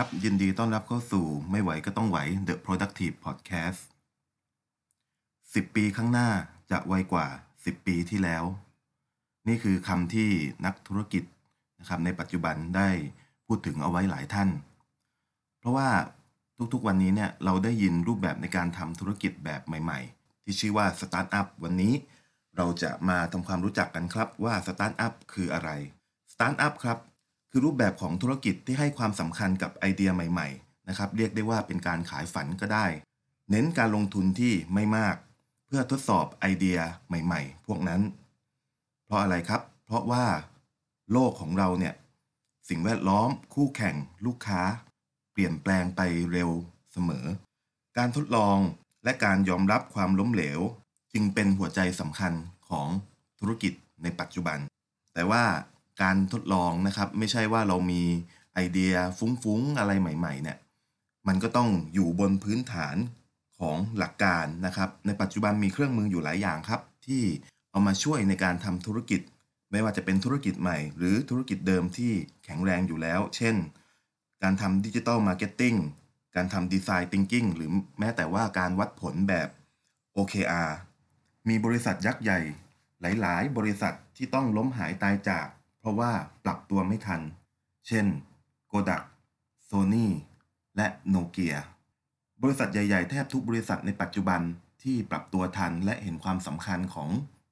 ครับ ยินดีต้อนรับเข้าสู่ไม่ไหวก็ต้องไหว The Productive Podcast 10 ปีข้างหน้าจะไวกว่า 10 ปีที่แล้ว นี่คือคำที่นักธุรกิจนะครับในปัจจุบันได้พูดถึงเอาไว้หลายท่าน เพราะว่าทุกๆวันนี้เนี่ยเราได้ยินรูปแบบในการทำธุรกิจแบบใหม่ๆ ที่ชื่อว่าสตาร์ทอัพวันนี้เราจะมาทำความรู้จักกันครับว่าสตาร์ทอัพคืออะไรสตาร์ทอัพครับ คือรูปแบบของธุรกิจที่ให้ความสำคัญกับไอเดียใหม่ๆนะครับเรียกได้ว่าเป็นการขายฝันก็ได้ เน้นการลงทุนที่ไม่มาก เพื่อทดสอบไอเดียใหม่ๆ พวกนั้น เพราะอะไรครับ เพราะว่า โลกของเราเนี่ยสิ่งแวดล้อม คู่แข่ง ลูกค้า เปลี่ยนแปลงไปเร็วเสมอ การทดลองและการยอมรับความล้มเหลว จึงเป็นหัวใจสำคัญของธุรกิจในปัจจุบัน แต่ว่า การทดลองนะครับ ไม่ใช่ว่าเรามีไอเดียฟุ้งๆอะไรใหม่ๆเนี่ยมันก็ต้องอยู่บนพื้นฐานของหลักการนะครับ ในปัจจุบันมีเครื่องมืออยู่หลายอย่างครับ ที่เอามาช่วยในการทำธุรกิจ ไม่ว่าจะเป็นธุรกิจใหม่ หรือธุรกิจเดิมที่แข็งแรงอยู่แล้ว เช่น การทำ digital marketing การทำ design thinking หรือแม้แต่ว่าการวัดผลแบบ OKR มีบริษัทยักษ์ใหญ่ หลาย ๆ บริษัทที่ต้องล้มหายตายจาก ราะว่าปรับตัวไม่ทัน เช่น Kodak Sony และโนเกีย บริษัทใหญ่ ๆ แทบทุกบริษัทในปัจจุบันที่ปรับตัวทันและเห็นความสำคัญของ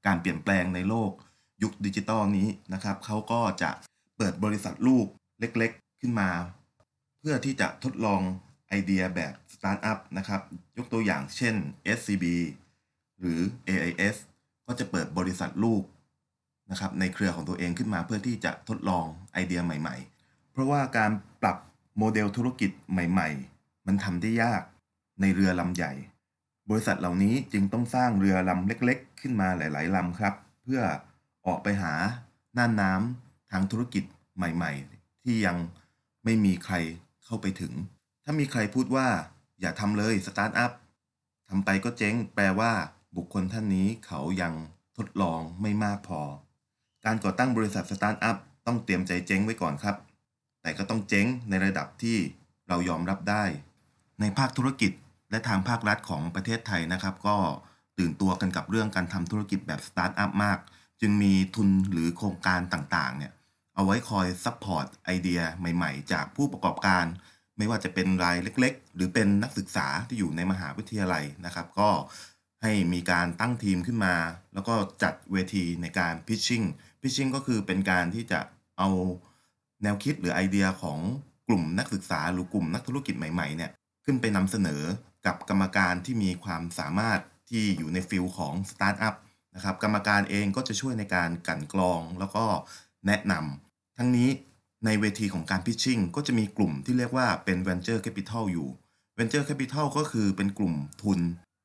การเปลี่ยนแปลงในโลก ยุคดิจิตอลนี้นะครับเขาก็จะเปิดบริษัทลูกเล็กๆ ขึ้นมา เพื่อที่จะทดลองไอเดียแบบสตาร์ทอัพนะครับ ยกตัวอย่างเช่น SCB หรือ AIS ก็จะเปิดบริษัทลูก นะครับในเครือของตัวเองขึ้นมาเพื่อที่จะทดลองไอเดียใหม่ ๆ เพราะว่าการปรับโมเดลธุรกิจใหม่ ๆ มันทำได้ยากในเรือลำใหญ่ บริษัทเหล่านี้จึงต้องสร้างเรือลำเล็กๆ ขึ้นมาหลายๆลำครับ เพื่อออกไปหาน่านน้ำทางธุรกิจใหม่ ๆ ที่ยังไม่มีใครเข้าไปถึง ถ้ามีใครพูดว่า อย่าทำเลยสตาร์ทอัพทำไปก็เจ๊ง แปลว่าบุคคลท่านนี้เขายังทดลองไม่มากพอ การก่อตั้งบริษัทสตาร์ทอัพต้องเตรียมใจเจ๊งไว้ก่อนครับ แต่ก็ต้องเจ๊งในระดับที่เรายอมรับได้ ในภาคธุรกิจและทางภาครัฐของประเทศไทยนะครับ ก็ตื่นตัวกันกับเรื่องการทำธุรกิจแบบสตาร์ทอัพมาก จึงมีทุนหรือโครงการต่างๆเนี่ยเอาไว้คอย support ไอเดียใหม่ๆ จากผู้ประกอบการ ไม่ว่าจะเป็นรายเล็ก ๆ หรือเป็นนักศึกษาที่อยู่ในมหาวิทยาลัยนะครับ ก็ ให้มีการตั้งทีมขึ้นมา แล้วก็จัดเวทีในการ pitching pitching ก็คือเป็นการที่จะเอาแนวคิดหรือไอเดียของกลุ่มนักศึกษาหรือกลุ่มนักธุรกิจใหม่ๆเนี่ยขึ้นไปนำเสนอกับกรรมการที่มีความสามารถที่อยู่ใน field ของสตาร์ทอัพนะครับกรรมการเองก็จะช่วยในการกลั่นกรองแล้วก็แนะนำทั้งนี้ในเวทีของการ pitching ก็จะมีกลุ่มที่เรียกว่าเป็น Venture Capital อยู่ Venture Capital ก็คือเป็นกลุ่มทุน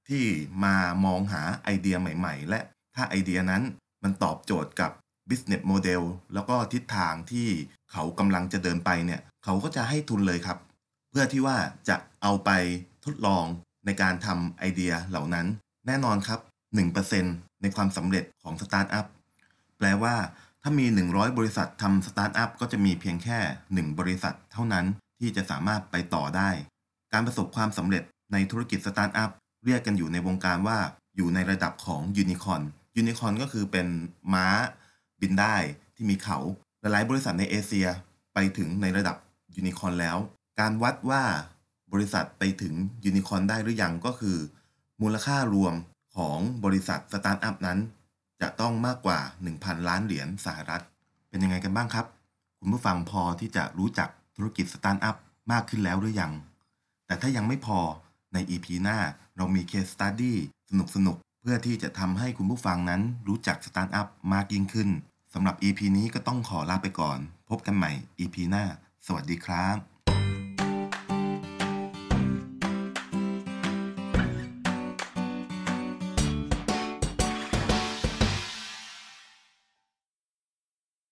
ที่มามองหาไอเดียใหม่ ๆ และถ้าไอเดียนั้นมันตอบโจทย์กับ business model แล้วก็ทิศทางที่เขากำลังจะเดินไปเนี่ย เขาก็จะให้ทุนเลยครับ เพื่อที่ว่าจะเอาไปทดลองในการทำไอเดียเหล่านั้น แน่นอนครับ 1%ในความสำเร็จของสตาร์ทอัพแปลว่าถ้ามี 100 บริษัททำสตาร์ทอัพก็จะมีเพียงแค่ 1 บริษัทเท่านั้นที่จะสามารถไปต่อได้ การประสบความสำเร็จในธุรกิจสตาร์ทอัพ เรียกกันอยู่ในวงการว่าอยู่ในระดับของยูนิคอนยูนิคอนก็คือเป็นม้าบินได้ที่มีเขาหลายๆบริษัทในเอเชียไปถึงในระดับยูนิคอนแล้ว การวัดว่าบริษัทไปถึงยูนิคอนได้หรือยังก็คือ มูลค่ารวมของบริษัทสตาร์ทอัพนั้น จะต้องมากกว่า 1,000 ล้านเหรียญสหรัฐ เป็นยังไงกันบ้างครับ คุณผู้ฟังพอที่จะรู้จักธุรกิจสตาร์ทอัพมากขึ้นแล้วหรือยัง แต่ถ้ายังไม่พอ ใน EP หน้าเรามี case study สนุกๆเพื่อที่จะทำให้คุณผู้ฟังนั้นรู้จักสตาร์ทอัพมากยิ่งขึ้นสำหรับ EP นี้ก็ต้องขอลาไปก่อน พบกันใหม่ EP หน้า สวัสดีครับ